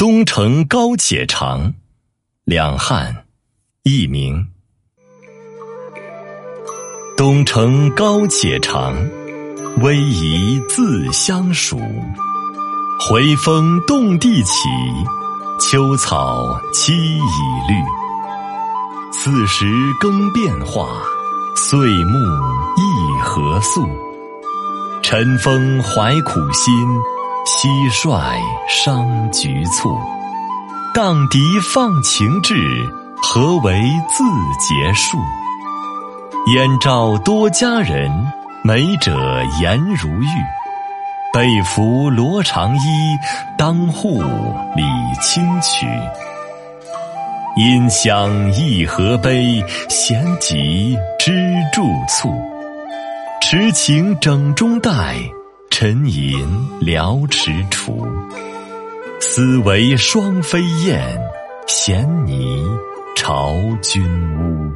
东城高且长，两汉，佚名。东城高且长，逶迤自相属。回风动地起，秋草萋已绿。四时更变化，岁暮易何速？晨风怀苦心。蟋蟀伤局促，荡涤放情志，何为自结束？燕赵多佳人，美者颜如玉。被服罗长衣，当户理清曲。音香一何悲，弦急知柱促。持情整中带。沉吟聊迟处，思为双飞燕，衔泥巢君屋。